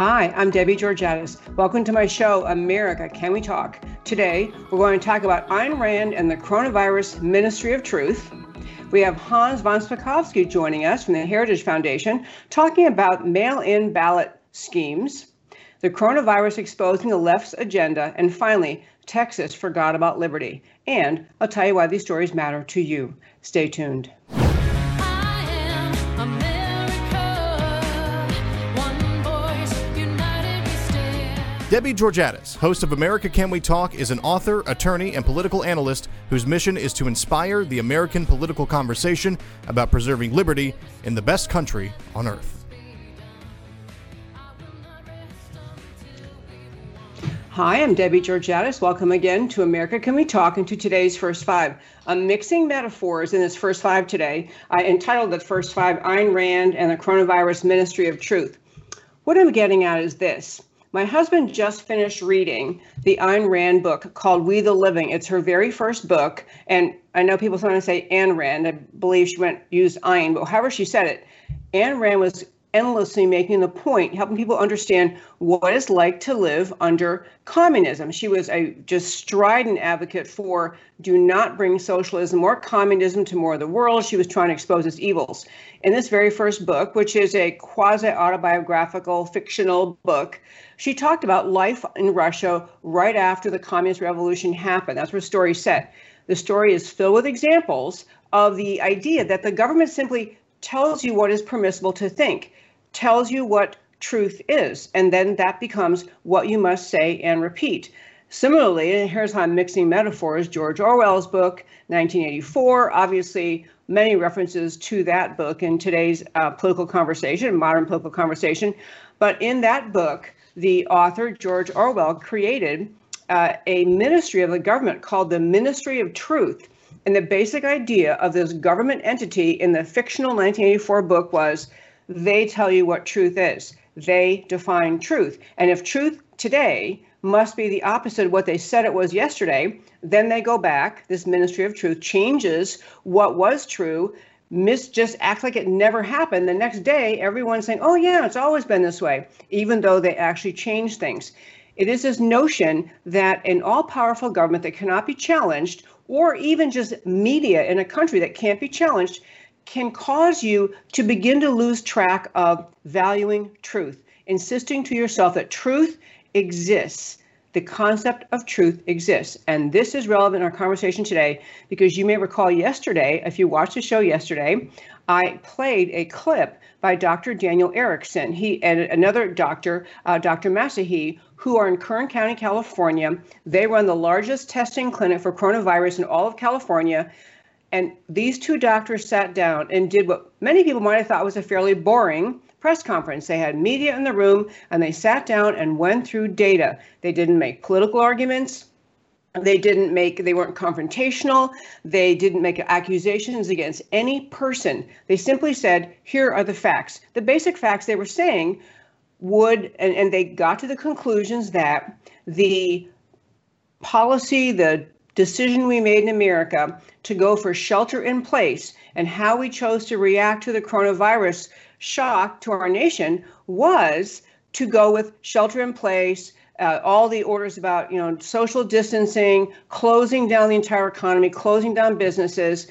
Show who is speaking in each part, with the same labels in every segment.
Speaker 1: Hi, I'm Debbie Georgatos. Welcome to my show, America Can We Talk? Today, we're going to talk about Ayn Rand and the Coronavirus Ministry of Truth. We have Hans von Spakovsky joining us from the Heritage Foundation talking about mail in ballot schemes, the coronavirus exposing the left's agenda, and finally, Texas forgot about liberty. And I'll tell you why these stories matter to you. Stay tuned.
Speaker 2: Debbie Georgatos, host of America Can We Talk, is an author, attorney, and political analyst whose mission is to inspire the American political conversation about preserving liberty in the best country on earth.
Speaker 1: Hi, I'm Debbie Georgatos. Welcome again to America Can We Talk and to today's First Five. I'm mixing metaphors in this First Five today. I entitled the First Five Ayn Rand and the Coronavirus Ministry of Truth. What I'm getting at is this my husband just finished reading the Ayn Rand book called We the Living. It's her very first book. And I know people sometimes say Ayn Rand. I believe she went used Ayn, but however she said it, Ayn Rand was endlessly making the point, helping people understand what it's like to live under communism. She was a just strident advocate for do not bring socialism or communism to more of the world. She was trying to expose its evils. In this very first book, which is a quasi autobiographical fictional book, she talked about life in Russia right after the communist revolution happened. That's where the story set. The story is filled with examples of the idea that the government simply tells you what is permissible to think tells you what truth is, and then that becomes what you must say and repeat. Similarly, and here's how I'm mixing metaphors George Orwell's book, 1984, obviously, many references to that book in today's uh, political conversation, modern political conversation. But in that book, the author, George Orwell, created uh, a ministry of the government called the Ministry of Truth. And the basic idea of this government entity in the fictional 1984 book was they tell you what truth is. They define truth. And if truth today must be the opposite of what they said it was yesterday, then they go back. This ministry of truth changes what was true, miss just act like it never happened. The next day, everyone's saying, oh, yeah, it's always been this way, even though they actually change things. It is this notion that an all powerful government that cannot be challenged, or even just media in a country that can't be challenged, can cause you to begin to lose track of valuing truth, insisting to yourself that truth exists. The concept of truth exists. And this is relevant in our conversation today because you may recall yesterday, if you watched the show yesterday, I played a clip by Dr. Daniel Erickson. He and another doctor, uh, Dr. Massihi, who are in Kern County, California. They run the largest testing clinic for coronavirus in all of California. And these two doctors sat down and did what many people might have thought was a fairly boring press conference. They had media in the room and they sat down and went through data. They didn't make political arguments. They didn't make, they weren't confrontational. They didn't make accusations against any person. They simply said, here are the facts. The basic facts they were saying would, and, and they got to the conclusions that the policy, the decision we made in America to go for shelter in place and how we chose to react to the coronavirus shock to our nation was to go with shelter in place, uh, all the orders about you know social distancing, closing down the entire economy, closing down businesses,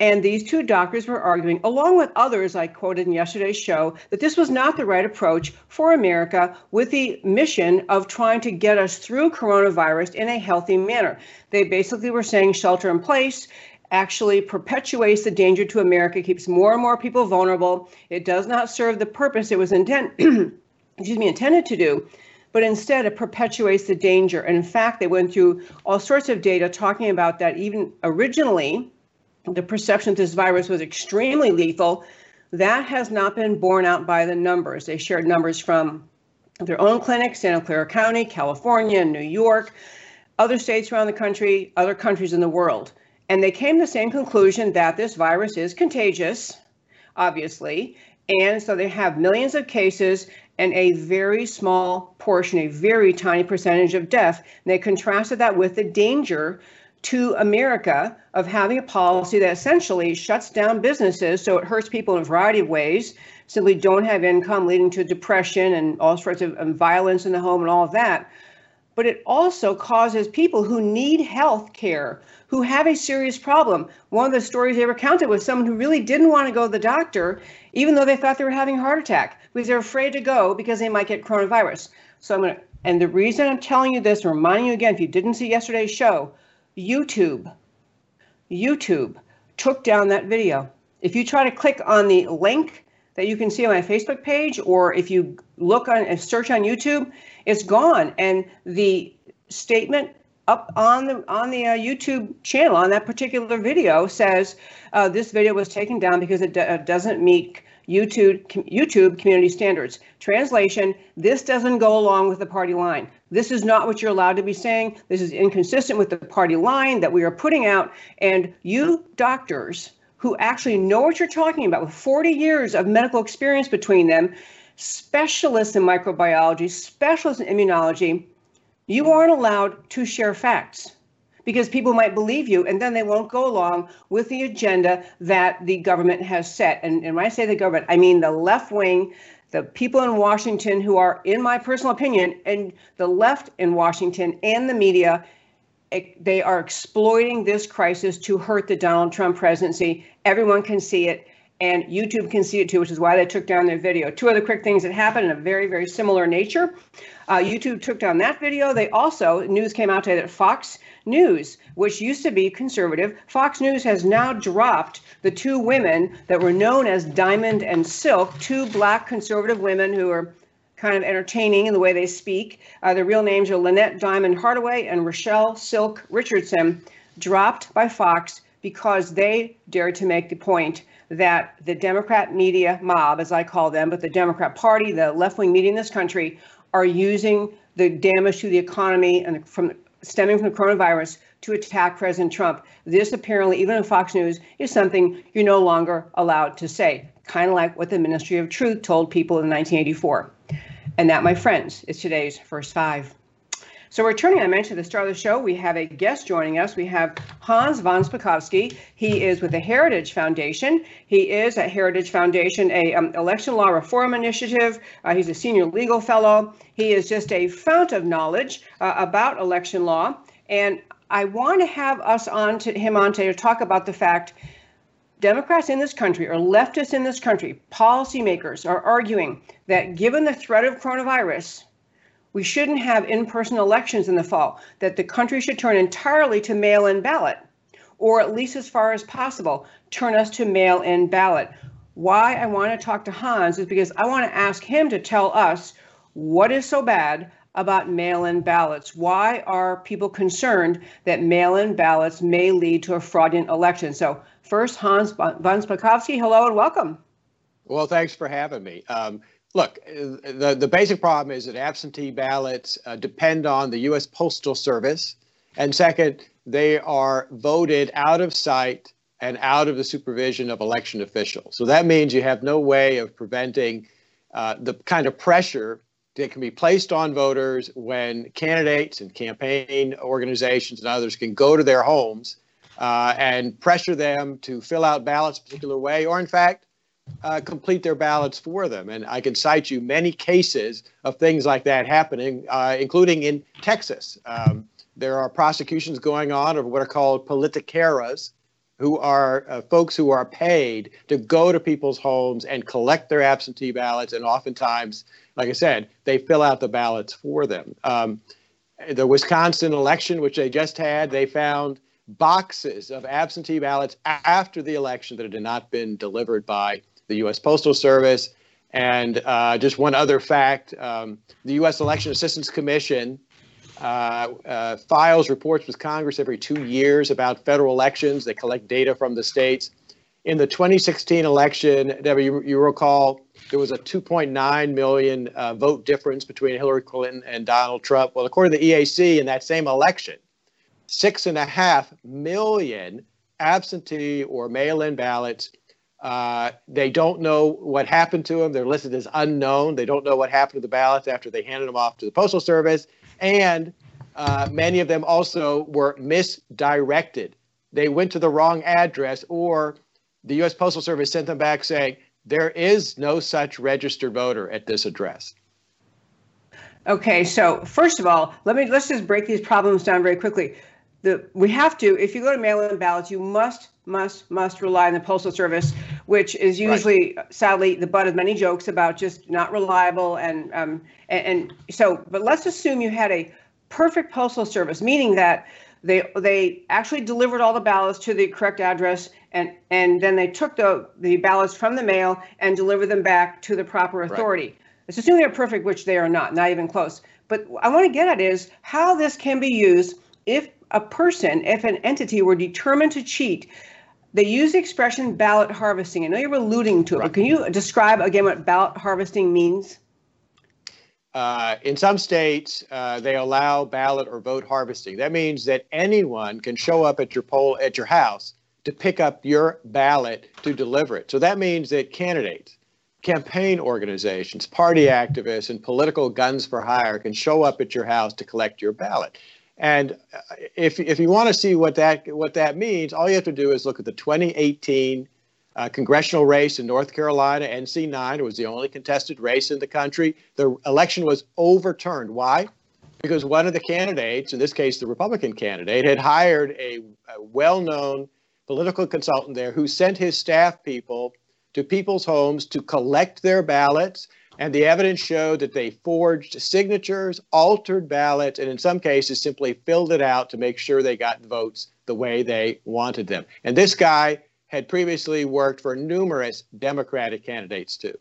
Speaker 1: and these two doctors were arguing, along with others I quoted in yesterday's show, that this was not the right approach for America with the mission of trying to get us through coronavirus in a healthy manner. They basically were saying shelter in place actually perpetuates the danger to America, keeps more and more people vulnerable. It does not serve the purpose it was intent, excuse me, intended to do but instead it perpetuates the danger. And in fact, they went through all sorts of data talking about that even originally the perception that this virus was extremely lethal, that has not been borne out by the numbers. They shared numbers from their own clinics, Santa Clara County, California, New York, other states around the country, other countries in the world. And they came to the same conclusion that this virus is contagious, obviously. And so they have millions of cases and a very small portion, a very tiny percentage of death. And they contrasted that with the danger to America of having a policy that essentially shuts down businesses so it hurts people in a variety of ways, simply don't have income, leading to depression and all sorts of um, violence in the home and all of that. But it also causes people who need health care, who have a serious problem. One of the stories they recounted was someone who really didn't want to go to the doctor, even though they thought they were having a heart attack, because they're afraid to go because they might get coronavirus. So I'm going to, and the reason I'm telling you this, reminding you again, if you didn't see yesterday's show, YouTube, YouTube took down that video. If you try to click on the link that you can see on my Facebook page, or if you look on and search on YouTube, it's gone. And the statement up on the on the uh, YouTube channel on that particular video says uh, this video was taken down because it uh, doesn't meet YouTube YouTube community standards. Translation: This doesn't go along with the party line. This is not what you're allowed to be saying. This is inconsistent with the party line that we are putting out. And you doctors who actually know what you're talking about, with 40 years of medical experience between them, specialists in microbiology, specialists in immunology you aren't allowed to share facts because people might believe you and then they won't go along with the agenda that the government has set. And, and when I say the government, I mean the left wing, the people in Washington who are, in my personal opinion, and the left in Washington and the media, they are exploiting this crisis to hurt the Donald Trump presidency. Everyone can see it and YouTube can see it too, which is why they took down their video. Two other quick things that happened in a very, very similar nature. Uh, YouTube took down that video. They also, news came out today that Fox News, which used to be conservative, Fox News has now dropped the two women that were known as Diamond and Silk, two black conservative women who are kind of entertaining in the way they speak. Uh, their real names are Lynette Diamond Hardaway and Rochelle Silk Richardson, dropped by Fox because they dared to make the point that the Democrat media mob, as I call them, but the Democrat Party, the left wing media in this country, are using the damage to the economy and from stemming from the coronavirus to attack President Trump. This apparently, even in Fox News, is something you're no longer allowed to say, kind of like what the Ministry of Truth told people in 1984. And that, my friends, is today's first five. So returning, I mentioned the start of the show, we have a guest joining us. We have Hans von Spakovsky. He is with the Heritage Foundation. He is at Heritage Foundation, a um, election law reform initiative. Uh, he's a senior legal fellow. He is just a fount of knowledge uh, about election law. And I want to have us on to him on today to talk about the fact Democrats in this country or leftists in this country, policymakers are arguing that given the threat of coronavirus, we shouldn't have in person elections in the fall, that the country should turn entirely to mail in ballot, or at least as far as possible, turn us to mail in ballot. Why I want to talk to Hans is because I want to ask him to tell us what is so bad about mail in ballots. Why are people concerned that mail in ballots may lead to a fraudulent election? So, first, Hans von Spakovsky, hello and welcome.
Speaker 3: Well, thanks for having me. Um, Look, the, the basic problem is that absentee ballots uh, depend on the U.S. Postal Service. And second, they are voted out of sight and out of the supervision of election officials. So that means you have no way of preventing uh, the kind of pressure that can be placed on voters when candidates and campaign organizations and others can go to their homes uh, and pressure them to fill out ballots a particular way, or in fact, uh, complete their ballots for them. And I can cite you many cases of things like that happening, uh, including in Texas. Um, there are prosecutions going on of what are called politiqueras, who are uh, folks who are paid to go to people's homes and collect their absentee ballots. And oftentimes, like I said, they fill out the ballots for them. Um, the Wisconsin election, which they just had, they found boxes of absentee ballots after the election that had not been delivered by the U.S. Postal Service. And uh, just one other fact um, the U.S. Election Assistance Commission uh, uh, files reports with Congress every two years about federal elections. They collect data from the states. In the 2016 election, Debbie, you, you recall there was a 2.9 million uh, vote difference between Hillary Clinton and Donald Trump. Well, according to the EAC, in that same election, six and a half million absentee or mail in ballots uh, they don't know what happened to them. They're listed as unknown. They don't know what happened to the ballots after they handed them off to the Postal Service. And uh, many of them also were misdirected. They went to the wrong address, or the U.S. Postal Service sent them back saying, there is no such registered voter at this address.
Speaker 1: Okay, so first of all, let me let's just break these problems down very quickly. The we have to, if you go to mail-in ballots, you must must must rely on the postal service, which is usually right. sadly the butt of many jokes about just not reliable and um and, and so. But let's assume you had a perfect postal service, meaning that they they actually delivered all the ballots to the correct address and and then they took the the ballots from the mail and delivered them back to the proper authority. Right. Let's assume they're perfect, which they are not, not even close. But I want to get at is how this can be used if a person, if an entity were determined to cheat. They use the expression ballot harvesting. I know you're alluding to it, right. but can you describe again what ballot harvesting means?
Speaker 3: Uh, in some states, uh, they allow ballot or vote harvesting. That means that anyone can show up at your poll at your house to pick up your ballot to deliver it. So that means that candidates, campaign organizations, party activists, and political guns for hire can show up at your house to collect your ballot. And uh, if, if you want to see what that what that means, all you have to do is look at the 2018 uh, congressional race in North Carolina, NC9. It was the only contested race in the country. The election was overturned. Why? Because one of the candidates, in this case the Republican candidate, had hired a, a well-known political consultant there who sent his staff people to people's homes to collect their ballots. And the evidence showed that they forged signatures, altered ballots, and in some cases simply filled it out to make sure they got votes the way they wanted them. And this guy had previously worked for numerous Democratic candidates, too.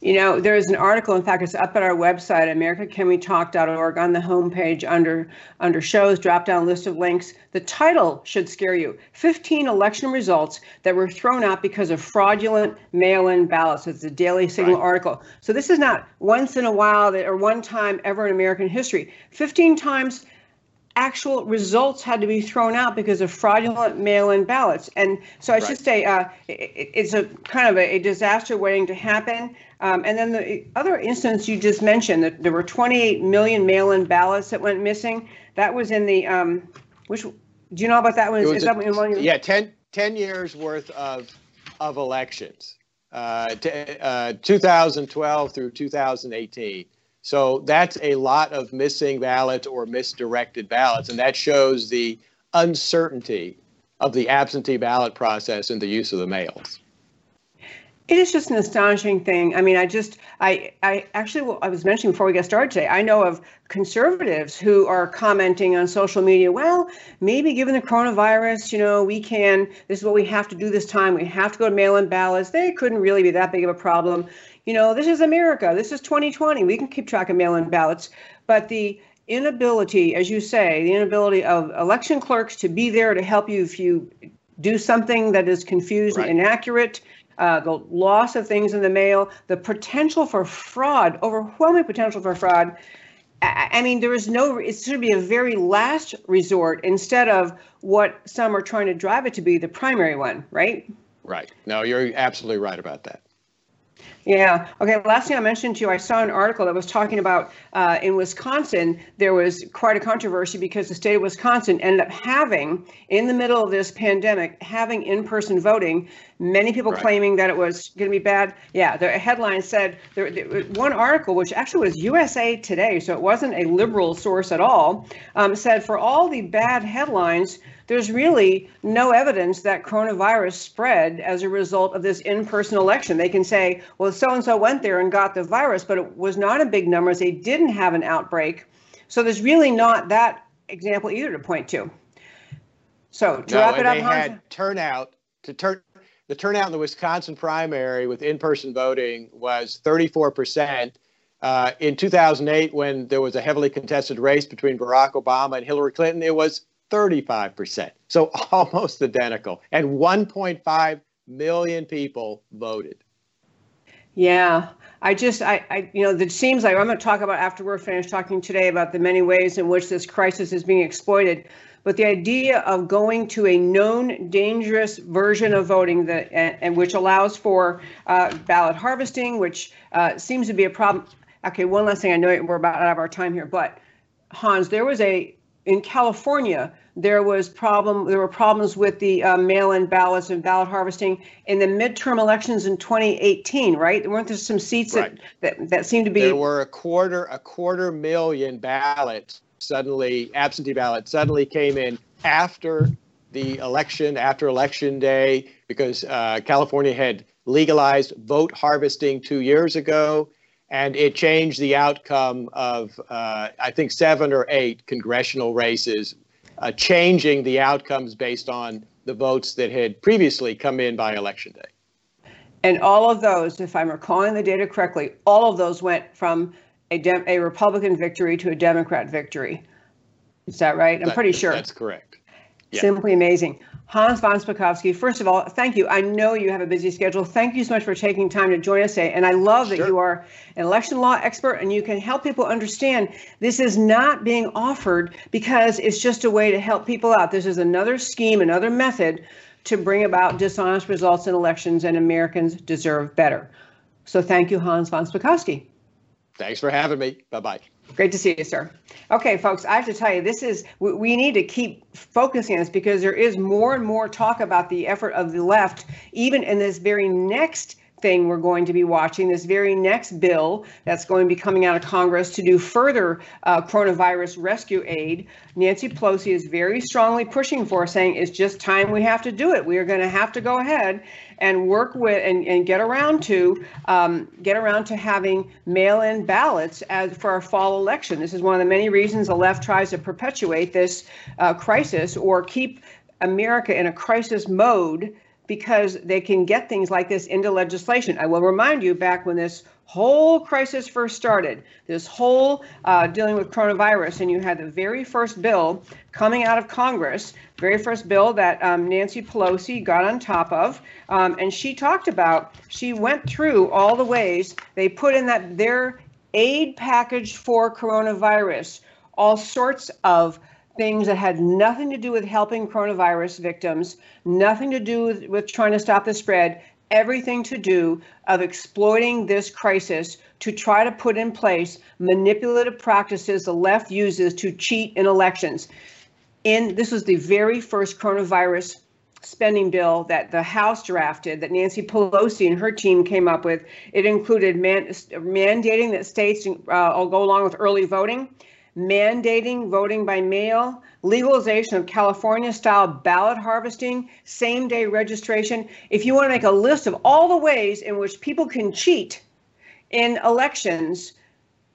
Speaker 1: You know, there's an article, in fact, it's up at our website, americacanwetalk.org, on the homepage under under shows, drop down list of links. The title should scare you 15 election results that were thrown out because of fraudulent mail in ballots. It's a Daily Signal right. article. So this is not once in a while that, or one time ever in American history. 15 times actual results had to be thrown out because of fraudulent mail-in ballots. And so I right. should say uh, it, it's a kind of a, a disaster waiting to happen. Um, and then the other instance you just mentioned that there were 28 million mail-in ballots that went missing. That was in the um, which do you know about that one? Is, is that
Speaker 3: one? Yeah, 10, 10 years worth of of elections, uh, uh, 2012 through 2018. So that's a lot of missing ballots or misdirected ballots, and that shows the uncertainty of the absentee ballot process and the use of the mails.
Speaker 1: It is just an astonishing thing. I mean, I just, I, I actually, well, I was mentioning before we get started today, I know of conservatives who are commenting on social media, well, maybe given the coronavirus, you know, we can, this is what we have to do this time. We have to go to mail in ballots. They couldn't really be that big of a problem you know, this is America. This is 2020. We can keep track of mail in ballots. But the inability, as you say, the inability of election clerks to be there to help you if you do something that is confused right. and inaccurate, uh, the loss of things in the mail, the potential for fraud, overwhelming potential for fraud. I mean, there is no, it should be a very last resort instead of what some are trying to drive it to be the primary one, right?
Speaker 3: Right. No, you're absolutely right about that.
Speaker 1: Yeah. Okay. Last thing I mentioned to you, I saw an article that was talking about uh, in Wisconsin, there was quite a controversy because the state of Wisconsin ended up having, in the middle of this pandemic, having in person voting. Many people right. claiming that it was going to be bad. Yeah. The headline said there, there, one article, which actually was USA Today, so it wasn't a liberal source at all, um, said for all the bad headlines, there's really no evidence that coronavirus spread as a result of this in-person election. They can say, well, so-and-so went there and got the virus, but it was not in big numbers. They didn't have an outbreak. So there's really not that example either to point to. So to
Speaker 3: no,
Speaker 1: wrap it
Speaker 3: up, they had turnout to turn the turnout in the Wisconsin primary with in-person voting was 34 percent. Uh, in 2008, when there was a heavily contested race between Barack Obama and Hillary Clinton, it was 35%. So almost identical. And 1.5 million people voted.
Speaker 1: Yeah. I just, I, I, you know, it seems like I'm going to talk about after we're finished talking today about the many ways in which this crisis is being exploited. But the idea of going to a known dangerous version of voting that, and, and which allows for uh, ballot harvesting, which uh, seems to be a problem. Okay, one last thing. I know we're about out of our time here, but Hans, there was a in California there was problem there were problems with the uh, mail-in ballots and ballot harvesting in the midterm elections in 2018 right weren't there some seats right. that, that that seemed to be
Speaker 3: there were a quarter a quarter million ballots suddenly absentee ballots suddenly came in after the election after election day because uh, california had legalized vote harvesting two years ago and it changed the outcome of uh, i think seven or eight congressional races uh, changing the outcomes based on the votes that had previously come in by election day.
Speaker 1: And all of those, if I'm recalling the data correctly, all of those went from a, Dem- a Republican victory to a Democrat victory. Is that right? I'm
Speaker 3: that,
Speaker 1: pretty sure.
Speaker 3: That's correct.
Speaker 1: Yeah. Simply amazing. Hans von Spakovsky, first of all, thank you. I know you have a busy schedule. Thank you so much for taking time to join us today. And I love that sure. you are an election law expert and you can help people understand this is not being offered because it's just a way to help people out. This is another scheme, another method to bring about dishonest results in elections, and Americans deserve better. So thank you, Hans von Spakovsky.
Speaker 3: Thanks for having me. Bye bye.
Speaker 1: Great to see you, sir. Okay, folks, I have to tell you, this is, we, we need to keep focusing on this because there is more and more talk about the effort of the left, even in this very next thing we're going to be watching, this very next bill that's going to be coming out of Congress to do further uh, coronavirus rescue aid. Nancy Pelosi is very strongly pushing for, saying it's just time we have to do it. We are going to have to go ahead and work with and, and get around to um, get around to having mail-in ballots as for our fall election. This is one of the many reasons the left tries to perpetuate this uh, crisis or keep America in a crisis mode because they can get things like this into legislation. I will remind you back when this whole crisis first started, this whole uh, dealing with coronavirus, and you had the very first bill coming out of Congress, very first bill that um, Nancy Pelosi got on top of, um, and she talked about, she went through all the ways they put in that their aid package for coronavirus, all sorts of things that had nothing to do with helping coronavirus victims, nothing to do with, with trying to stop the spread, everything to do of exploiting this crisis to try to put in place manipulative practices the left uses to cheat in elections. In this was the very first coronavirus spending bill that the House drafted that Nancy Pelosi and her team came up with. It included man, mandating that states uh, go along with early voting mandating voting by mail, legalization of California style ballot harvesting, same day registration. If you want to make a list of all the ways in which people can cheat in elections,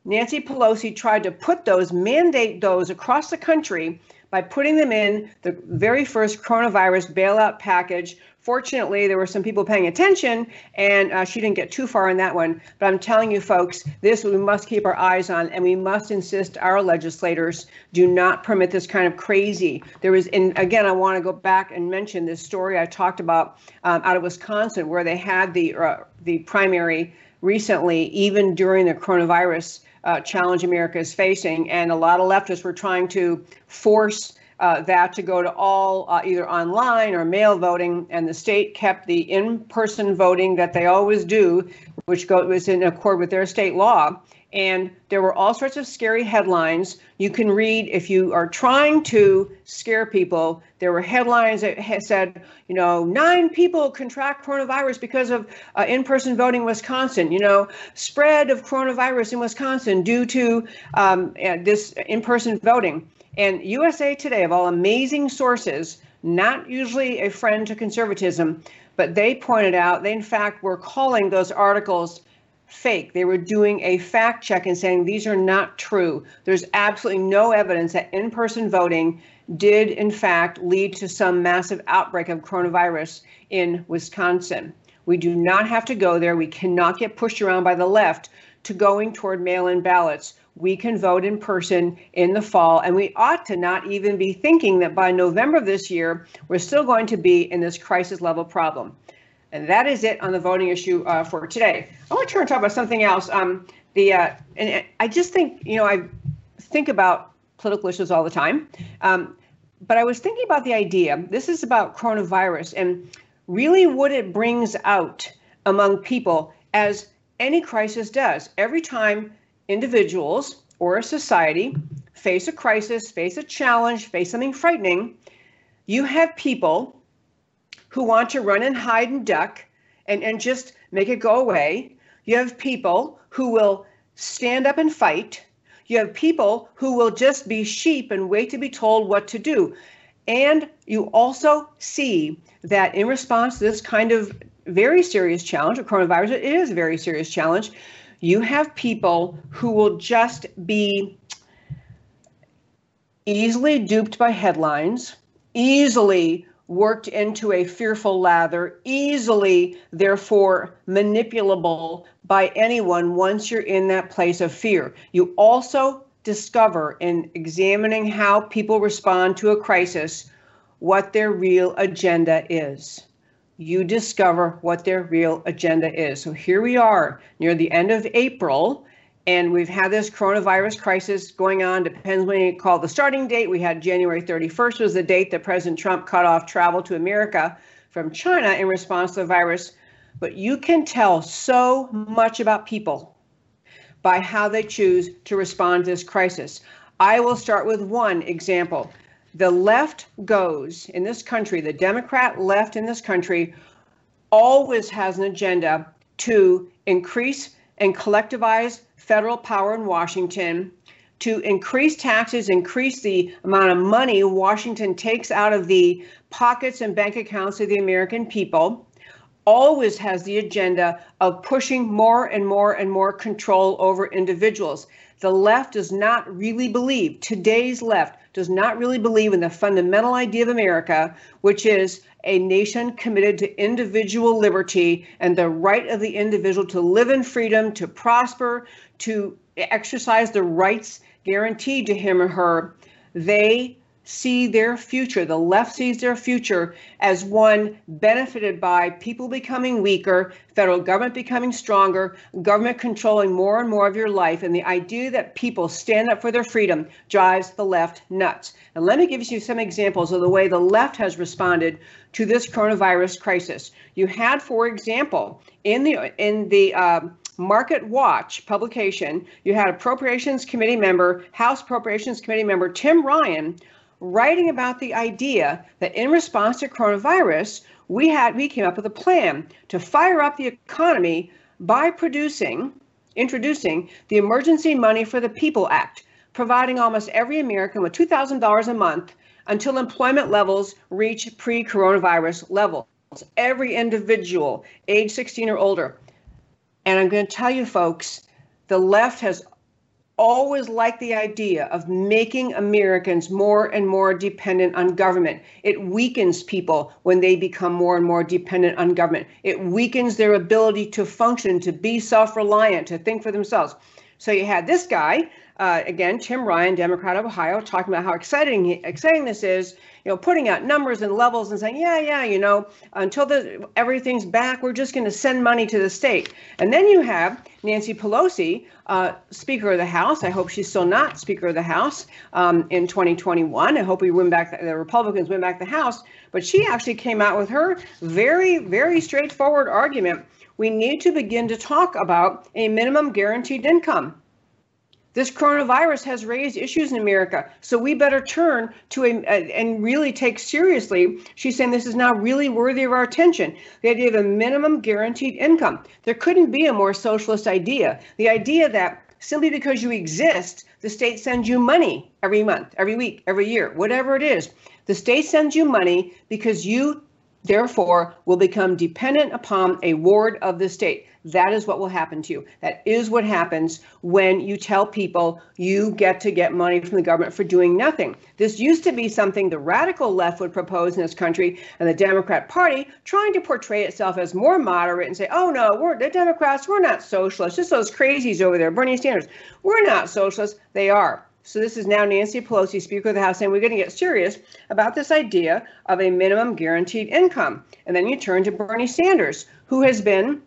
Speaker 1: Nancy Pelosi tried to put those, mandate those across the country by putting them in the very first coronavirus bailout package Fortunately, there were some people paying attention, and uh, she didn't get too far in that one. But I'm telling you, folks, this we must keep our eyes on, and we must insist our legislators do not permit this kind of crazy. There was, and again, I want to go back and mention this story I talked about um, out of Wisconsin, where they had the uh, the primary recently, even during the coronavirus uh, challenge America is facing, and a lot of leftists were trying to force uh, that to go to all uh, either online or mail voting, and the state kept the in-person voting that they always do, which go, was in accord with their state law. And there were all sorts of scary headlines. You can read if you are trying to scare people. There were headlines that said, you know, nine people contract coronavirus because of uh, in-person voting in Wisconsin. You know, spread of coronavirus in Wisconsin due to um, this in-person voting. And USA Today, of all amazing sources, not usually a friend to conservatism, but they pointed out they, in fact, were calling those articles fake. They were doing a fact check and saying these are not true. There's absolutely no evidence that in person voting did, in fact, lead to some massive outbreak of coronavirus in Wisconsin. We do not have to go there. We cannot get pushed around by the left to going toward mail in ballots we can vote in person in the fall. And we ought to not even be thinking that by November of this year, we're still going to be in this crisis level problem. And that is it on the voting issue uh, for today. I want to turn and talk about something else. Um, the uh, and I just think you know I think about political issues all the time, um, but I was thinking about the idea. This is about coronavirus and really what it brings out among people as any crisis does. Every time individuals or a society face a crisis, face a challenge, face something frightening, you have people who want to run and hide and duck and, and just make it go away. You have people who will stand up and fight. You have people who will just be sheep and wait to be told what to do. And you also see that in response to this kind of very serious challenge of coronavirus, it is a very serious challenge. You have people who will just be easily duped by headlines, easily worked into a fearful lather, easily, therefore, manipulable by anyone once you're in that place of fear. You also discover in examining how people respond to a crisis what their real agenda is. You discover what their real agenda is. So here we are near the end of April, and we've had this coronavirus crisis going on. Depends when you call the starting date. We had January 31st was the date that President Trump cut off travel to America from China in response to the virus. But you can tell so much about people by how they choose to respond to this crisis. I will start with one example. The left goes in this country, the Democrat left in this country always has an agenda to increase and collectivize federal power in Washington to increase taxes, increase the amount of money Washington takes out of the pockets and bank accounts of the American people, always has the agenda of pushing more and more and more control over individuals. The left does not really believe, today's left does not really believe in the fundamental idea of America, which is a nation committed to individual liberty and the right of the individual to live in freedom, to prosper, to exercise the rights guaranteed to him or her, they see their future, the left sees their future as one benefited by people becoming weaker, federal government becoming stronger, government controlling more and more of your life. And the idea that people stand up for their freedom drives the left nuts. And let me give you some examples of the way the left has responded to this coronavirus crisis. You had, for example, in the in the um, Market Watch publication, you had Appropriations Committee member, House Appropriations Committee member Tim Ryan writing about the idea that in response to coronavirus, we had we came up with a plan to fire up the economy by producing introducing the Emergency Money for the People Act, providing almost every American with $2,000 a month until employment levels reach pre-coronavirus levels. Every individual age 16 or older and I'm going to tell you, folks, the left has always liked the idea of making Americans more and more dependent on government. It weakens people when they become more and more dependent on government. It weakens their ability to function, to be self reliant, to think for themselves. So you had this guy, uh, again, Tim Ryan, Democrat of Ohio, talking about how exciting exciting this is you know, putting out numbers and levels and saying, yeah, yeah, you know, until the everything's back, we're just going to send money to the state. And then you have Nancy Pelosi, uh, Speaker of the House. I hope she's still not Speaker of the House um, in 2021. I hope we win back the, the Republicans win back the House. But she actually came out with her very, very straightforward argument. We need to begin to talk about a minimum guaranteed income. This coronavirus has raised issues in America, so we better turn to a, a, and really take seriously. She's saying this is now really worthy of our attention. The idea of a minimum guaranteed income. There couldn't be a more socialist idea. The idea that simply because you exist, the state sends you money every month, every week, every year, whatever it is. The state sends you money because you therefore will become dependent upon a ward of the state. That is what will happen to you. That is what happens when you tell people you get to get money from the government for doing nothing. This used to be something the radical left would propose in this country, and the Democrat Party trying to portray itself as more moderate and say, oh no, we're the Democrats, we're not socialists, just those crazies over there, Bernie Sanders. We're not socialists. They are. So this is now Nancy Pelosi, Speaker of the House, saying we're going to get serious about this idea of a minimum guaranteed income. And then you turn to Bernie Sanders, who has been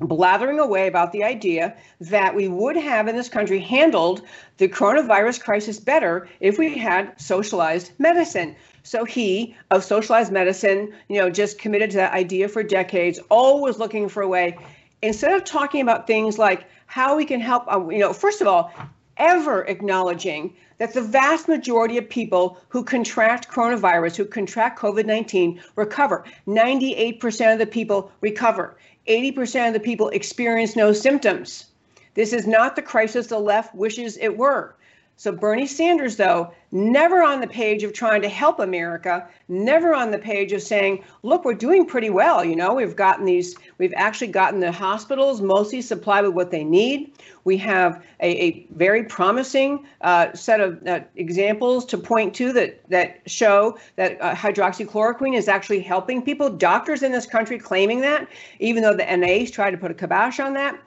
Speaker 1: blathering away about the idea that we would have in this country handled the coronavirus crisis better if we had socialized medicine. So he, of socialized medicine, you know, just committed to that idea for decades, always looking for a way. Instead of talking about things like how we can help, um, you know, first of all, ever acknowledging that the vast majority of people who contract coronavirus, who contract COVID 19, recover. 98% of the people recover. 80% of the people experience no symptoms. This is not the crisis the left wishes it were. So Bernie Sanders, though, never on the page of trying to help America, never on the page of saying, look, we're doing pretty well. You know, we've gotten these, we've actually gotten the hospitals mostly supplied with what they need. We have a, a very promising uh, set of uh, examples to point to that that show that uh, hydroxychloroquine is actually helping people. Doctors in this country claiming that, even though the NIH tried to put a kibosh on that.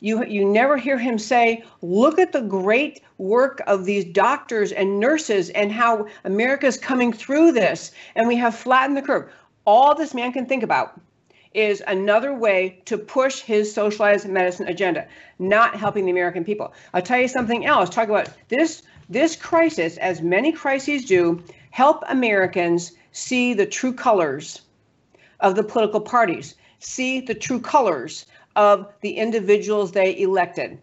Speaker 1: You, you never hear him say, look at the great work of these doctors and nurses and how America is coming through this. And we have flattened the curve. All this man can think about is another way to push his socialized medicine agenda, not helping the American people. I'll tell you something else. Talk about this this crisis, as many crises do, help Americans see the true colors of the political parties, see the true colors of the individuals they elected.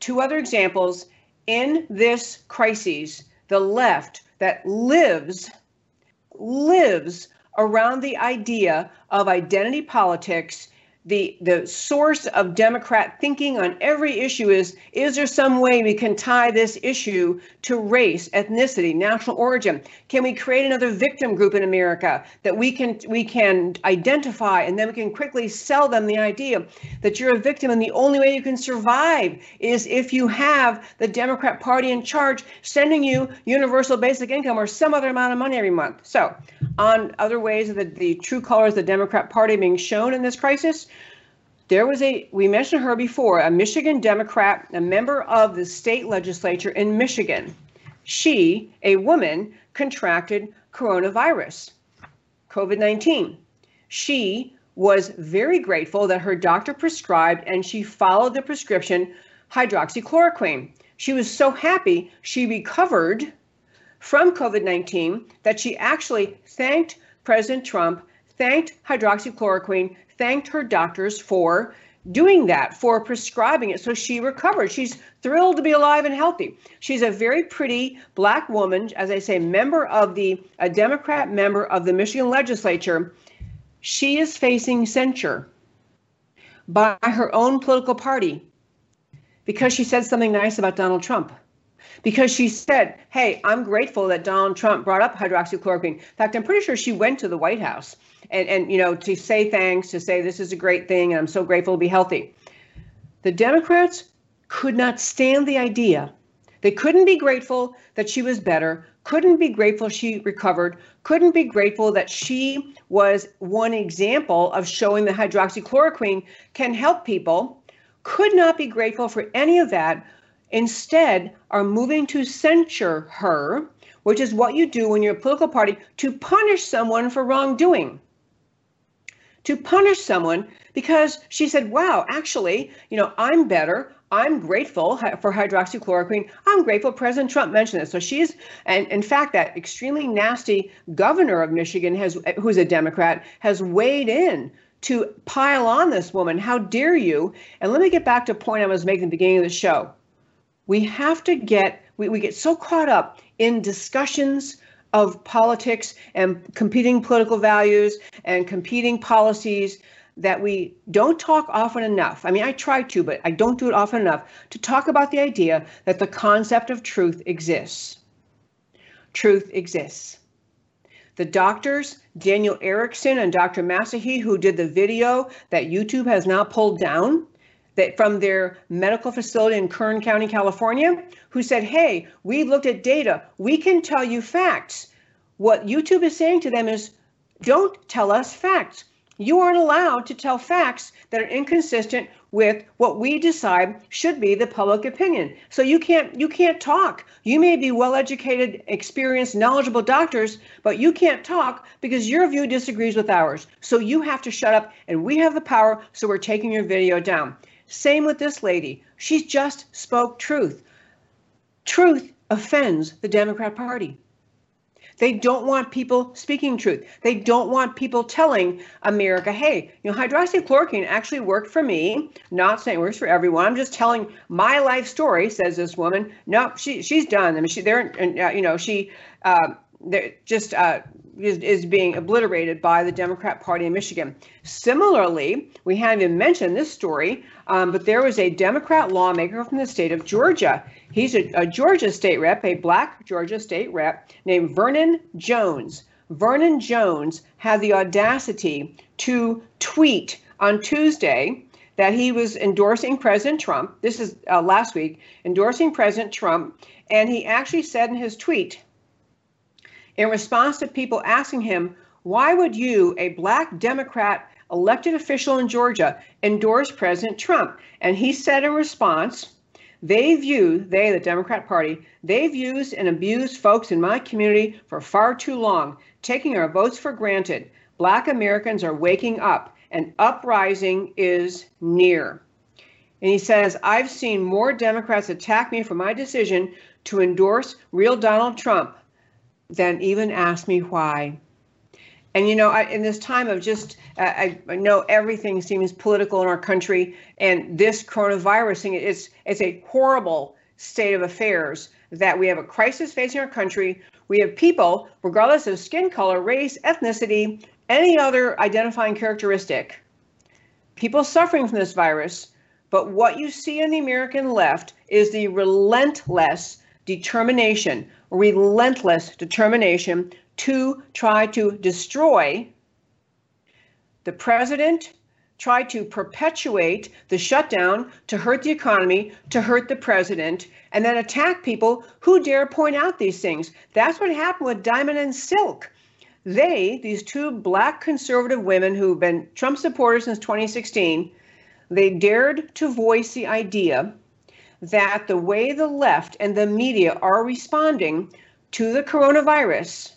Speaker 1: Two other examples in this crisis, the left that lives lives around the idea of identity politics the the source of democrat thinking on every issue is is there some way we can tie this issue to race ethnicity national origin? Can we create another victim group in america that we can we can identify and then we can quickly sell them the idea that you're a victim and the only way you can survive is if you have the democrat party in charge sending you universal basic income or some other amount of money every month? So on other ways of the, the true colors of the democrat party being shown in this crisis there was a, we mentioned her before, a Michigan Democrat, a member of the state legislature in Michigan. She, a woman, contracted coronavirus, COVID 19. She was very grateful that her doctor prescribed and she followed the prescription hydroxychloroquine. She was so happy she recovered from COVID 19 that she actually thanked President Trump, thanked hydroxychloroquine, thanked her doctors for doing that, for prescribing it. So she recovered. She's thrilled to be alive and healthy. She's a very pretty black woman, as I say, member of the, a Democrat member of the Michigan legislature. She is facing censure by her own political party because she said something nice about Donald Trump. Because she said, Hey, I'm grateful that Donald Trump brought up hydroxychloroquine. In fact, I'm pretty sure she went to the White House and, and you know to say thanks to say this is a great thing and i'm so grateful to be healthy the democrats could not stand the idea they couldn't be grateful that she was better couldn't be grateful she recovered couldn't be grateful that she was one example of showing that hydroxychloroquine can help people could not be grateful for any of that instead are moving to censure her which is what you do when you're a political party to punish someone for wrongdoing to punish someone because she said, wow, actually, you know, I'm better. I'm grateful for hydroxychloroquine. I'm grateful President Trump mentioned this. So she's, and in fact, that extremely nasty governor of Michigan has, who's a Democrat, has weighed in to pile on this woman. How dare you? And let me get back to a point I was making at the beginning of the show. We have to get, we, we get so caught up in discussions of politics and competing political values and competing policies that we don't talk often enough. I mean, I try to, but I don't do it often enough to talk about the idea that the concept of truth exists. Truth exists. The doctors, Daniel Erickson and Dr. Massihi, who did the video that YouTube has now pulled down, that from their medical facility in Kern County, California, who said, Hey, we looked at data. We can tell you facts. What YouTube is saying to them is, Don't tell us facts. You aren't allowed to tell facts that are inconsistent with what we decide should be the public opinion. So you can't you can't talk. You may be well-educated, experienced, knowledgeable doctors, but you can't talk because your view disagrees with ours. So you have to shut up and we have the power, so we're taking your video down. Same with this lady. She just spoke truth. Truth offends the Democrat Party. They don't want people speaking truth. They don't want people telling America, hey, you know, hydroxychloroquine actually worked for me. Not saying it works for everyone. I'm just telling my life story, says this woman. No, she she's done. I mean, she they're uh, you know she uh, they're just uh, is, is being obliterated by the Democrat Party in Michigan. Similarly, we haven't even mentioned this story, um, but there was a Democrat lawmaker from the state of Georgia. He's a, a Georgia state rep, a black Georgia state rep named Vernon Jones. Vernon Jones had the audacity to tweet on Tuesday that he was endorsing President Trump. This is uh, last week, endorsing President Trump. And he actually said in his tweet, in response to people asking him, why would you, a black Democrat elected official in Georgia, endorse President Trump? And he said in response, they view, they, the Democrat Party, they've used and abused folks in my community for far too long, taking our votes for granted. Black Americans are waking up. An uprising is near. And he says, I've seen more Democrats attack me for my decision to endorse real Donald Trump than even ask me why. And you know, I, in this time of just, I, I, know everything seems political in our country, and this coronavirus thing is it's a horrible state of affairs that we have a crisis facing our country. We have people, regardless of skin color, race, ethnicity, any other identifying characteristic, people suffering from this virus. But what you see in the American left is the relentless determination, relentless determination to try to destroy the president, try to perpetuate the shutdown to hurt the economy, to hurt the president, and then attack people who dare point out these things. That's what happened with Diamond and Silk. They, these two black conservative women who've been Trump supporters since 2016, they dared to voice the idea that the way the left and the media are responding to the coronavirus,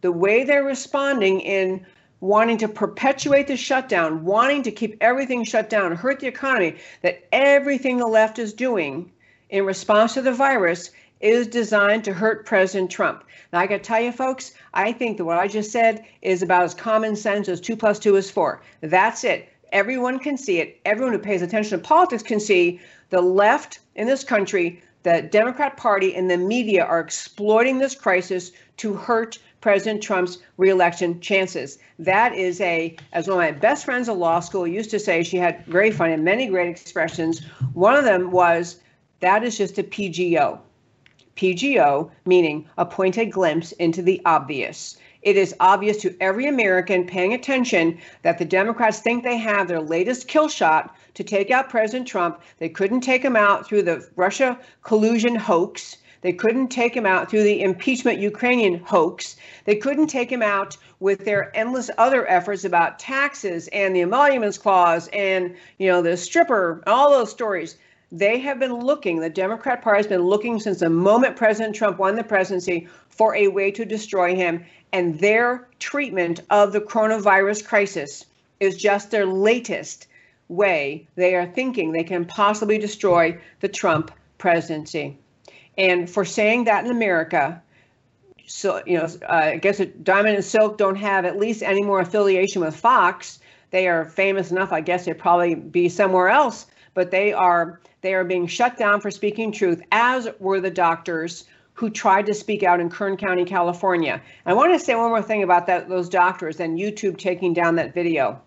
Speaker 1: the way they're responding in wanting to perpetuate the shutdown, wanting to keep everything shut down, hurt the economy, that everything the left is doing in response to the virus is designed to hurt President Trump. Now, I got to tell you, folks, I think that what I just said is about as common sense as two plus two is four. That's it. Everyone can see it. Everyone who pays attention to politics can see the left in this country, the Democrat Party, and the media are exploiting this crisis to hurt President Trump's reelection chances. That is a, as one of my best friends at law school used to say, she had very funny, and many great expressions. One of them was, that is just a PGO. PGO meaning a pointed glimpse into the obvious. It is obvious to every American paying attention that the Democrats think they have their latest kill shot to take out President Trump. They couldn't take him out through the Russia collusion hoax. They couldn't take him out through the impeachment Ukrainian hoax. They couldn't take him out with their endless other efforts about taxes and the emoluments clause and you know the stripper all those stories. They have been looking, the Democrat Party has been looking since the moment President Trump won the presidency for a way to destroy him. And their treatment of the coronavirus crisis is just their latest way they are thinking they can possibly destroy the Trump presidency. And for saying that in America, so you know, uh, I guess Diamond and Silk don't have at least any more affiliation with Fox. They are famous enough. I guess they'd probably be somewhere else, but they are they are being shut down for speaking truth, as were the doctors who tried to speak out in Kern County, California. I want to say one more thing about that those doctors and YouTube taking down that video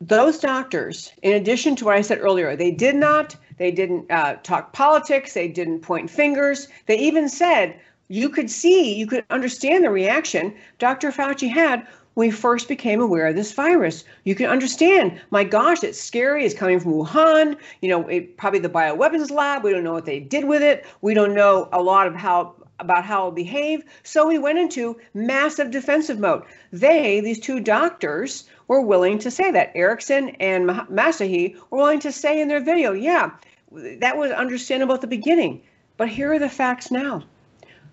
Speaker 1: those doctors, in addition to what I said earlier, they did not, they didn't uh, talk politics, they didn't point fingers. They even said you could see, you could understand the reaction Dr. Fauci had we first became aware of this virus. You can understand, my gosh, it's scary. It's coming from Wuhan. You know, it, probably the bioweapons lab. We don't know what they did with it. We don't know a lot of how about how it'll behave. So we went into massive defensive mode. They, these two doctors, were willing to say that. Erickson and Massihi were willing to say in their video, yeah, that was understandable at the beginning. But here are the facts now.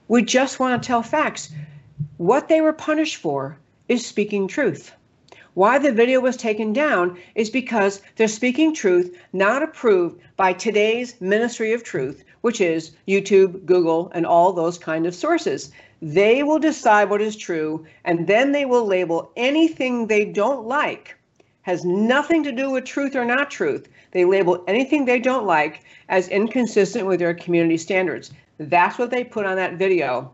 Speaker 1: We just want to tell facts. What they were punished for is speaking truth. Why the video was taken down is because they're speaking truth not approved by today's Ministry of Truth, which is YouTube, Google, and all those kind of sources. They will decide what is true, and then they will label anything they don't like, has nothing to do with truth or not truth. They label anything they don't like as inconsistent with their community standards. That's what they put on that video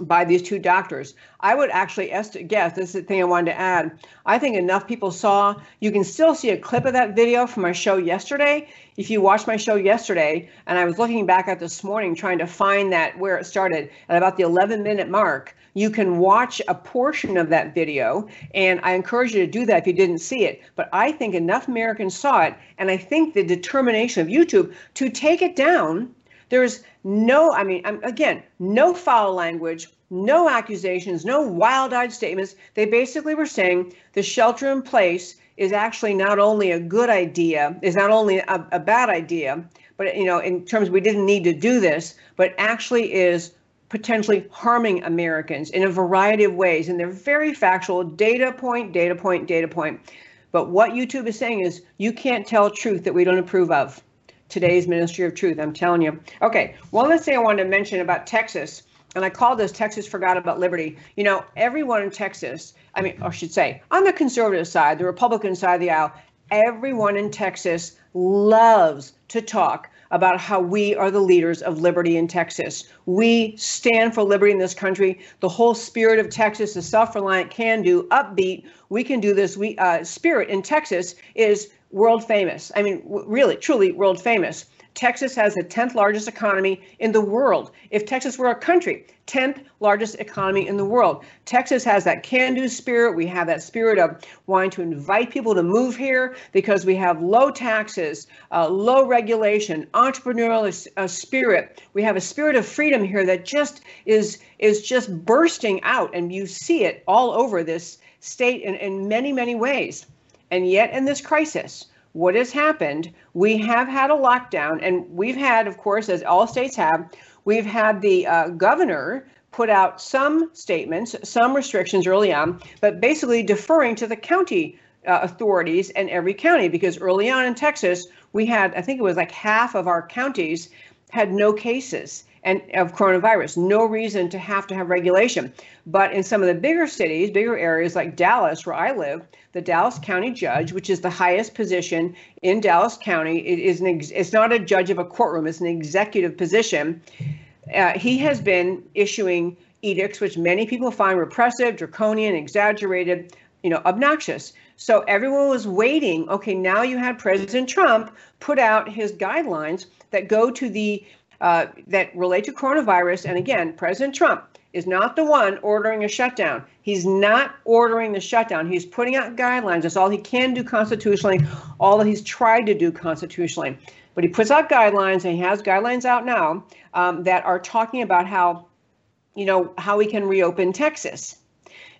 Speaker 1: by these two doctors. I would actually guess this is the thing I wanted to add. I think enough people saw. You can still see a clip of that video from my show yesterday. If you watched my show yesterday, and I was looking back at this morning trying to find that where it started at about the 11 minute mark, you can watch a portion of that video. And I encourage you to do that if you didn't see it. But I think enough Americans saw it. And I think the determination of YouTube to take it down there's no, I mean, again, no foul language, no accusations, no wild eyed statements. They basically were saying the shelter in place is actually not only a good idea, is not only a, a bad idea, but, you know, in terms we didn't need to do this, but actually is potentially harming Americans in a variety of ways. And they're very factual, data point, data point, data point. But what YouTube is saying is you can't tell truth that we don't approve of today's Ministry of Truth. I'm telling you. Okay, one last thing I wanted to mention about Texas, and I call this Texas Forgot About Liberty. You know, everyone in Texas, I mean, I should say, on the conservative side, the Republican side of the aisle, everyone in Texas loves to talk about how we are the leaders of liberty in Texas. We stand for liberty in this country. The whole spirit of Texas, the self-reliant, can-do, upbeat, we can do this. We uh, spirit in Texas is world famous. I mean, really, truly world famous. Texas has the 10th largest economy in the world. If Texas were a country, 10th largest economy in the world. Texas has that can do spirit. We have that spirit of wanting to invite people to move here because we have low taxes, uh, low regulation, entrepreneurial uh, spirit. We have a spirit of freedom here that just is is just bursting out and you see it all over this state in, in many, many ways. And yet, in this crisis, what has happened? We have had a lockdown, and we've had, of course, as all states have, we've had the uh, governor put out some statements, some restrictions early on, but basically deferring to the county uh, authorities in every county because early on in Texas, we had, I think it was like half of our counties had no cases and of coronavirus. No reason to have to have regulation. But in some of the bigger cities, bigger areas like Dallas, where I live, the Dallas County judge, which is the highest position in Dallas County, it is an ex- it's not a judge of a courtroom; it's an executive position. Uh, he has been issuing edicts, which many people find repressive, draconian, exaggerated, you know, obnoxious. So everyone was waiting. Okay, now you had President Trump put out his guidelines that go to the uh, that relate to coronavirus. And again, President Trump is not the one ordering a shutdown. He's not ordering the shutdown. He's putting out guidelines. That's all he can do constitutionally, all that he's tried to do constitutionally. But he puts out guidelines, and he has guidelines out now um, that are talking about how, you know, how we can reopen Texas.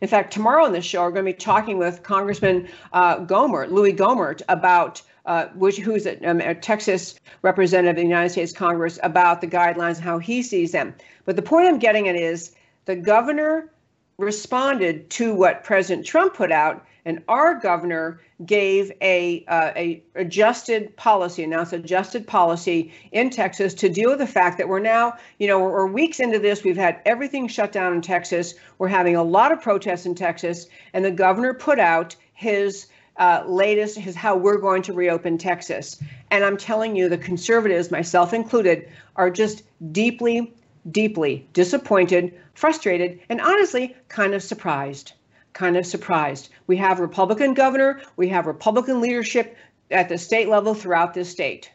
Speaker 1: In fact, tomorrow on this show, we're going to be talking with Congressman uh, Gohmert, Louis Gohmert, about uh, which who's a, um, a, Texas representative in the United States Congress about the guidelines and how he sees them. But the point I'm getting at is the governor responded to what President Trump put out, and our governor gave a uh, a adjusted policy, announced adjusted policy in Texas to deal with the fact that we're now, you know, we're weeks into this. We've had everything shut down in Texas. We're having a lot of protests in Texas, and the governor put out his uh, latest is how we're going to reopen Texas. And I'm telling you, the conservatives, myself included, are just deeply, deeply disappointed, frustrated, and honestly, kind of surprised. Kind of surprised. We have Republican governor, we have Republican leadership at the state level throughout this state.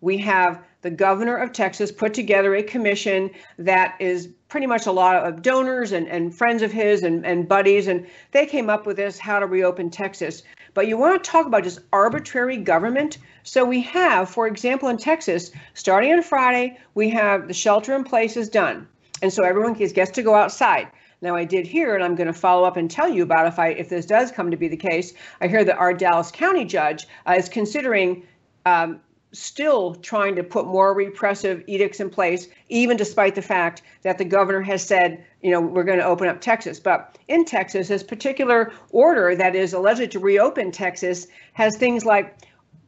Speaker 1: We have the governor of Texas put together a commission that is pretty much a lot of donors and, and friends of his and, and buddies, and they came up with this how to reopen Texas. But you want to talk about just arbitrary government? So we have, for example, in Texas, starting on Friday, we have the shelter in place is done. And so everyone gets to go outside. Now I did hear, and I'm going to follow up and tell you about if I if this does come to be the case. I hear that our Dallas County judge uh, is considering um, still trying to put more repressive edicts in place, even despite the fact that the governor has said, you know, we're going to open up Texas. But in Texas, this particular order that is alleged to reopen Texas has things like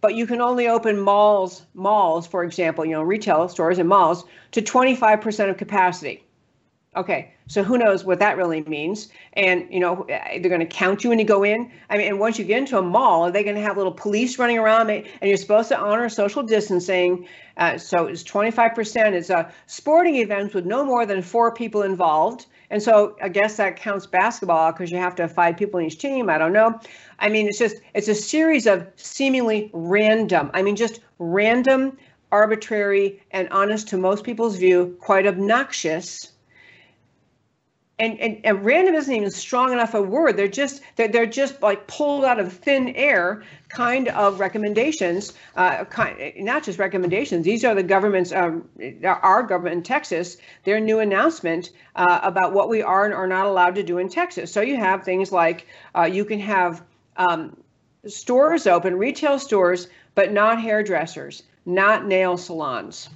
Speaker 1: but you can only open malls, malls, for example, you know, retail stores and malls to 25% of capacity. Okay, so who knows what that really means? And you know, they're going to count you when you go in. I mean, and once you get into a mall, are they going to have little police running around? And you're supposed to honor social distancing. Uh, so it's 25%. It's a sporting events with no more than four people involved. And so I guess that counts basketball because you have to have five people in each team. I don't know. I mean, it's just it's a series of seemingly random. I mean, just random, arbitrary, and honest to most people's view, quite obnoxious and, and, and random isn't even strong enough a word. They're just they're, they're just like pulled out of thin air kind of recommendations. Uh, kind, not just recommendations. These are the government's um, our government in Texas their new announcement uh, about what we are and are not allowed to do in Texas. So you have things like uh, you can have um, stores open, retail stores, but not hairdressers, not nail salons.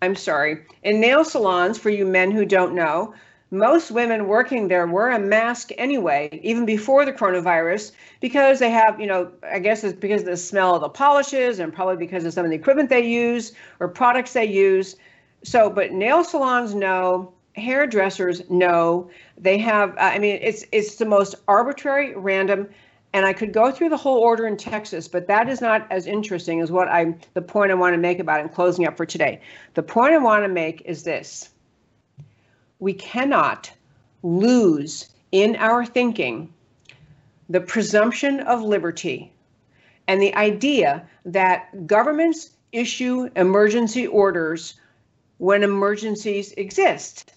Speaker 1: I'm sorry. In nail salons, for you men who don't know, most women working there wear a mask anyway, even before the coronavirus, because they have, you know, I guess it's because of the smell of the polishes and probably because of some of the equipment they use or products they use. So, but nail salons, no. Hairdressers, no. They have, uh, I mean, it's it's the most arbitrary, random, and I could go through the whole order in Texas, but that is not as interesting as what I'm. the point I want to make about it in closing up for today. The point I want to make is this we cannot lose in our thinking the presumption of liberty and the idea that governments issue emergency orders when emergencies exist.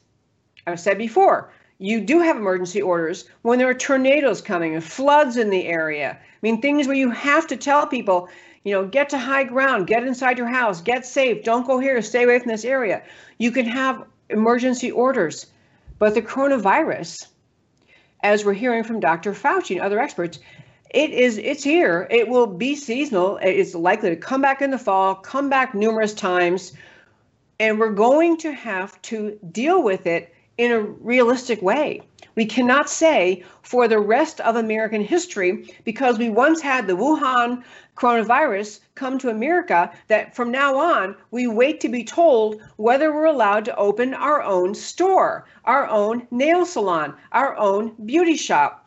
Speaker 1: I've said before, you do have emergency orders when there are tornadoes coming and floods in the area. I mean, things where you have to tell people, you know, get to high ground, get inside your house, get safe, don't go here, stay away from this area. You can have emergency orders. But the coronavirus, as we're hearing from Dr. Fauci and other experts, it is it's here. It will be seasonal. It's likely to come back in the fall, come back numerous times, and we're going to have to deal with it in a realistic way. We cannot say for the rest of American history, because we once had the Wuhan coronavirus come to America, that from now on, we wait to be told whether we're allowed to open our own store, our own nail salon, our own beauty shop.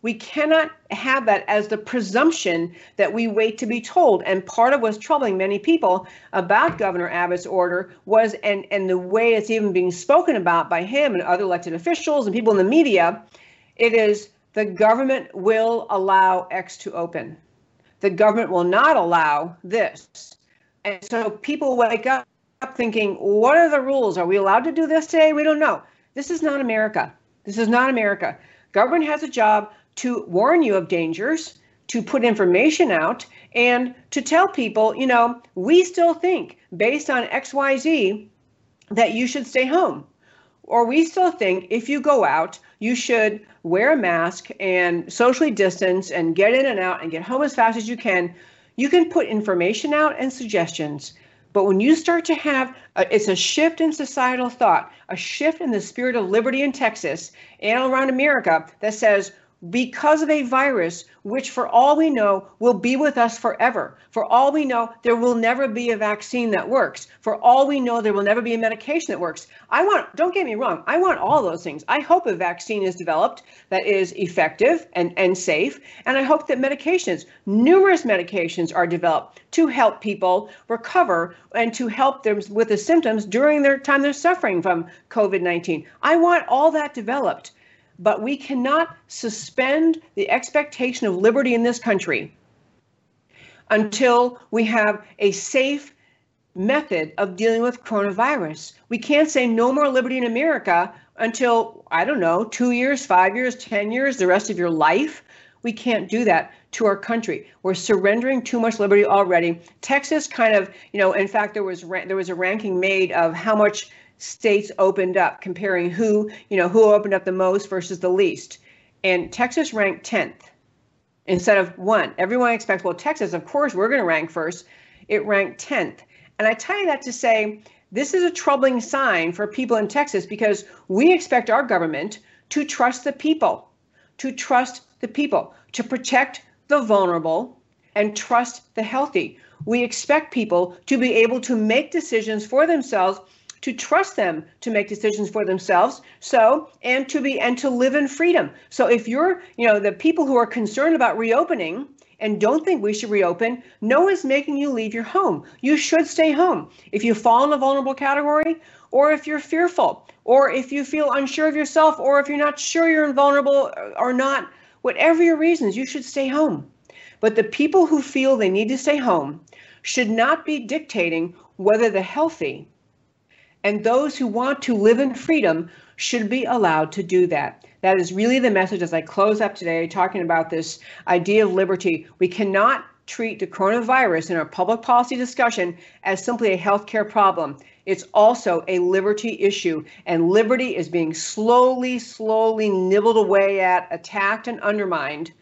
Speaker 1: We cannot have that as the presumption that we wait to be told. And part of what's troubling many people about Governor Abbott's order was, and, and the way it's even being spoken about by him and other elected officials and people in the media, it is the government will allow X to open. The government will not allow this. And so people wake up thinking, what are the rules? Are we allowed to do this today? We don't know. This is not America. This is not America. Government has a job to warn you of dangers, to put information out, and to tell people, you know, we still think based on XYZ that you should stay home. Or we still think if you go out, you should wear a mask and socially distance and get in and out and get home as fast as you can. You can put information out and suggestions. But when you start to have, a, it's a shift in societal thought, a shift in the spirit of liberty in Texas and around America that says because of a virus, which for all we know will be with us forever. For all we know, there will never be a vaccine that works. For all we know, there will never be a medication that works. I want, don't get me wrong, I want all those things. I hope a vaccine is developed that is effective and, and safe. And I hope that medications, numerous medications, are developed to help people recover and to help them with the symptoms during their time they're suffering from COVID 19. I want all that developed but we cannot suspend the expectation of liberty in this country until we have a safe method of dealing with coronavirus. We can't say no more liberty in America until, I don't know, two years, five years, 10 years, the rest of your life. We can't do that to our country. We're surrendering too much liberty already. Texas kind of, you know, in fact, there was there was a ranking made of how much states opened up, comparing who, you know, who opened up the most versus the least. And Texas ranked 10th instead of one. Everyone expects, well, Texas, of course, we're going to rank first. It ranked 10th. And I tell you that to say this is a troubling sign for people in Texas because we expect our government to trust the people, to trust the people, to protect the vulnerable and trust the healthy. We expect people to be able to make decisions for themselves to trust them to make decisions for themselves so and to be and to live in freedom. So if you're you know the people who are concerned about reopening and don't think we should reopen no one's making you leave your home. You should stay home. If you fall in a vulnerable category or if you're fearful or if you feel unsure of yourself or if you're not sure you're invulnerable uh, or not whatever your reasons you should stay home. But the people who feel they need to stay home should not be dictating whether the healthy and those who want to live in freedom should be allowed to do that. That is really the message as I close up today, talking about this idea of liberty. We cannot treat the coronavirus in our public policy discussion as simply a healthcare problem. It's also a liberty issue, and liberty is being slowly, slowly nibbled away at, attacked, and undermined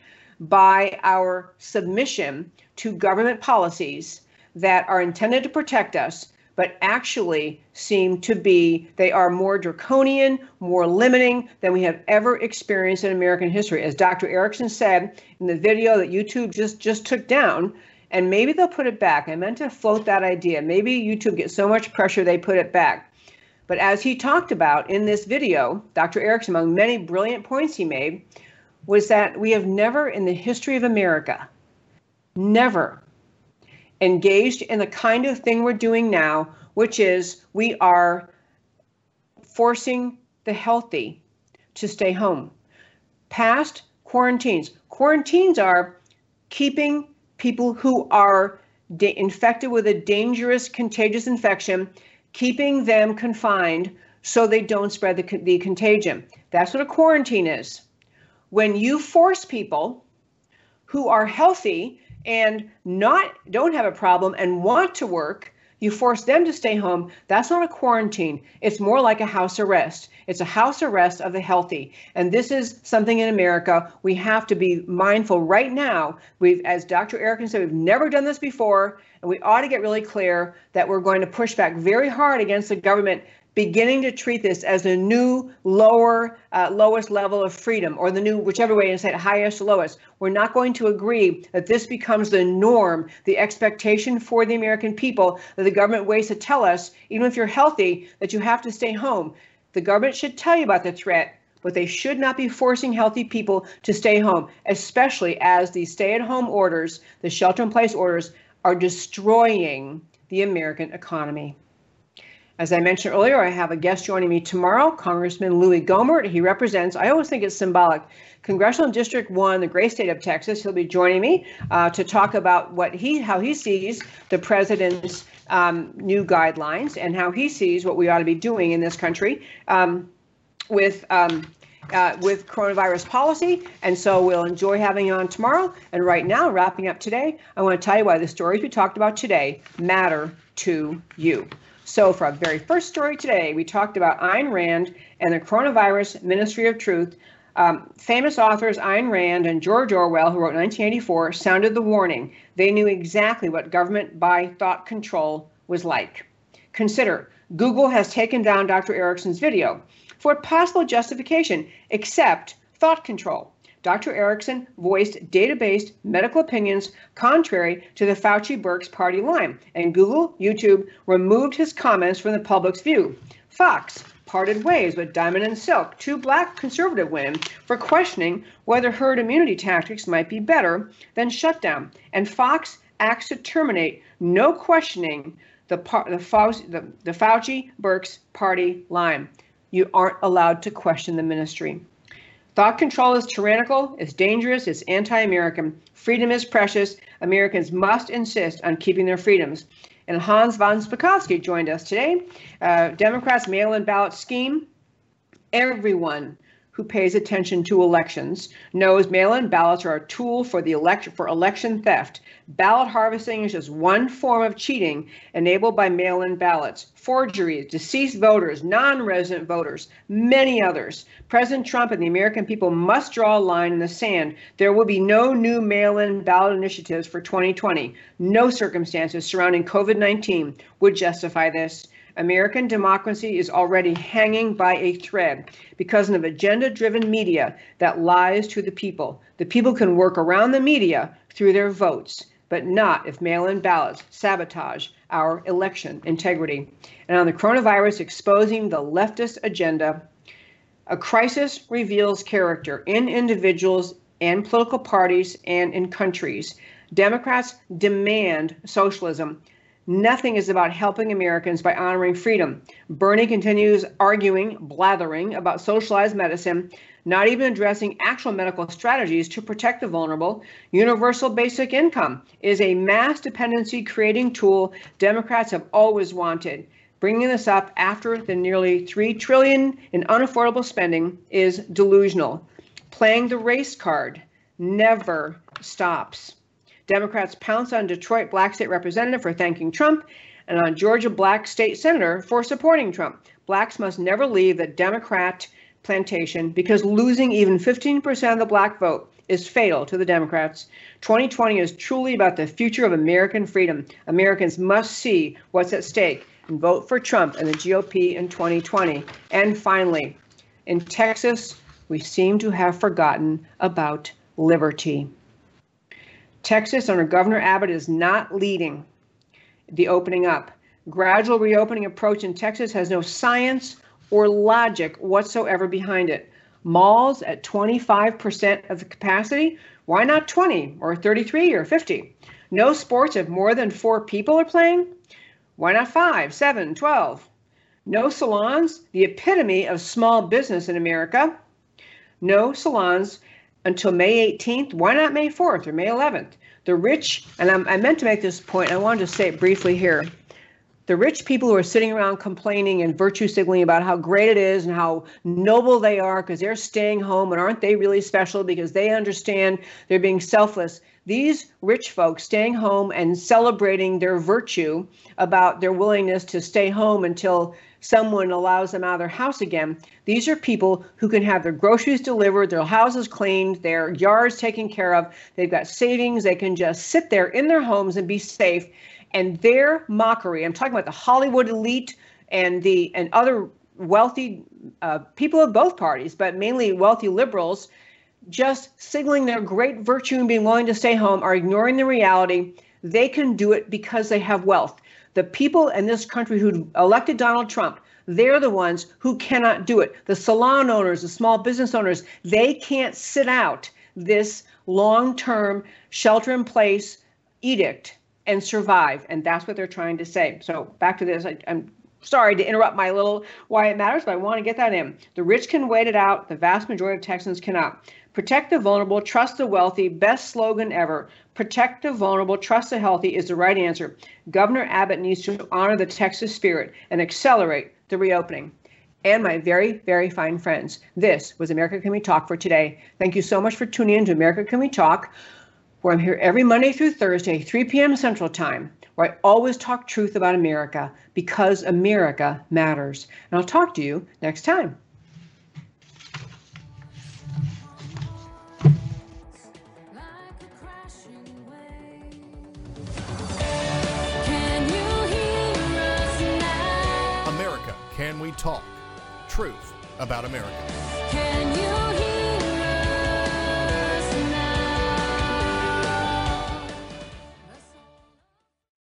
Speaker 1: by our submission to government policies that are intended to protect us but actually seem to be they are more draconian, more limiting than we have ever experienced in American history. As Dr. Erickson said in the video that YouTube just just took down, and maybe they'll put it back. I meant to float that idea. Maybe YouTube gets so much pressure they put it back. But as he talked about in this video, Dr. Erickson, among many brilliant points he made, was that we have never in the history of America, never engaged in the kind of thing we're doing now, which is we are forcing the healthy to stay home. Past quarantines. Quarantines are keeping people who are infected with a dangerous contagious infection, keeping them confined so they don't spread the, the contagion. That's what a quarantine is. When you force people who are healthy and not don't have a problem and want to work you force them to stay home. That's not a quarantine. It's more like a house arrest. It's a house arrest of the healthy. And this is something in america we have to be mindful. Right now we've as dr erickson said we've never done this before and we ought to get really clear that we're going to push back very hard against the government beginning to treat this as a new lower uh, lowest level of freedom or the new whichever way you say it highest lowest. We're not going to agree that this becomes the norm the expectation for the american people that the government waits to tell us even if you're healthy that you have to stay home. The government should tell you about the threat but they should not be forcing healthy people to stay home especially as the stay-at-home orders the shelter-in-place orders are destroying the american economy as I mentioned earlier, I have a guest joining me tomorrow, Congressman Louis Gohmert. He represents, I always think it's symbolic, Congressional District 1, the great state of Texas. He'll be joining me uh, to talk about what he, how he sees the president's um, new guidelines and how he sees what we ought to be doing in this country um, with um, uh, with coronavirus policy. And so we'll enjoy having you on tomorrow. And right now, wrapping up today, I want to tell you why the stories we talked about today matter to you. So, for our very first story today, we talked about Ayn Rand and the coronavirus Ministry of Truth. Um, famous authors Ayn Rand and George Orwell, who wrote 1984, sounded the warning. They knew exactly what government by thought control was like. Consider Google has taken down Dr. Erickson's video for possible justification, except thought control. Dr. Erickson voiced data based medical opinions contrary to the Fauci Birx party line, and Google, YouTube removed his comments from the public's view. Fox parted ways with Diamond and Silk, two black conservative women, for questioning whether herd immunity tactics might be better than shutdown. And Fox acts to terminate, no questioning, the, the, Fauci, the, the Fauci Birx party line. You aren't allowed to question the ministry. Thought control is tyrannical, it's dangerous, it's anti American. Freedom is precious. Americans must insist on keeping their freedoms. And Hans von Spakovsky joined us today. Uh, Democrats' mail in ballot scheme. Everyone who pays attention to elections knows mail-in ballots are a tool for the election for election theft. Ballot harvesting is just one form of cheating enabled by mail-in ballots. Forgeries, deceased voters, non-resident voters, many others. President Trump and the American people must draw a line in the sand. There will be no new mail-in ballot initiatives for 2020. No circumstances surrounding COVID-19 would justify this. American democracy is already hanging by a thread because of agenda driven media that lies to the people. The people can work around the media through their votes, but not if mail in ballots sabotage our election integrity. And on the coronavirus exposing the leftist agenda, a crisis reveals character in individuals and political parties and in countries. Democrats demand socialism. Nothing is about helping Americans by honoring freedom. Bernie continues arguing, blathering about socialized medicine, not even addressing actual medical strategies to protect the vulnerable. Universal basic income is a mass dependency creating tool Democrats have always wanted. Bringing this up after the nearly 3 trillion in unaffordable spending is delusional. Playing the race card never stops. Democrats pounce on Detroit black state representative for thanking Trump and on Georgia black state senator for supporting Trump. Blacks must never leave the Democrat plantation because losing even 15% of the black vote is fatal to the Democrats. 2020 is truly about the future of American freedom. Americans must see what's at stake and vote for Trump and the GOP in 2020. And finally, in Texas, we seem to have forgotten about liberty. Texas, under Governor Abbott, is not leading the opening up. Gradual reopening approach in Texas has no science or logic whatsoever behind it. Malls at 25% of the capacity, why not 20 or 33 or 50? No sports if more than four people are playing, why not 5, 7, 12? No salons, the epitome of small business in America. No salons until May 18th. Why not May 4th or May 11th? The rich, and I'm, i meant to make this point, I wanted to say it briefly here. The rich people who are sitting around complaining and virtue signaling about how great it is and how noble they are because they're staying home and aren't they really special because they understand they're being selfless. These rich folks staying home and celebrating their virtue about their willingness to stay home until someone allows them out of their house again. These are people who can have their groceries delivered, their houses cleaned, their yards taken care of. They've got savings. They can just sit there in their homes and be safe. And their mockery, I'm talking about the Hollywood elite and the and other wealthy uh, people of both parties, but mainly wealthy liberals, just signaling their great virtue and being willing to stay home, are ignoring the reality. They can do it because they have wealth. The people in this country who elected Donald Trump, they're the ones who cannot do it. The salon owners, the small business owners, they can't sit out this long term shelter in place edict and survive. And that's what they're trying to say. So back to this. I, am sorry to interrupt my little why it matters, but I want to get that in. The rich can wait it out. The vast majority of Texans cannot. Protect the vulnerable, trust the wealthy. Best slogan ever. Protect the vulnerable, trust the healthy is the right answer. Governor Abbott needs to honor the Texas spirit and accelerate the reopening. And my very, very fine friends, this was America Can We Talk for today. Thank you so much for tuning in to America Can We Talk, where I'm here every Monday through Thursday, 3 p.m. Central Time, where I always talk truth about America because America matters. And I'll talk to you next time.
Speaker 2: Can We Talk? Truth about America.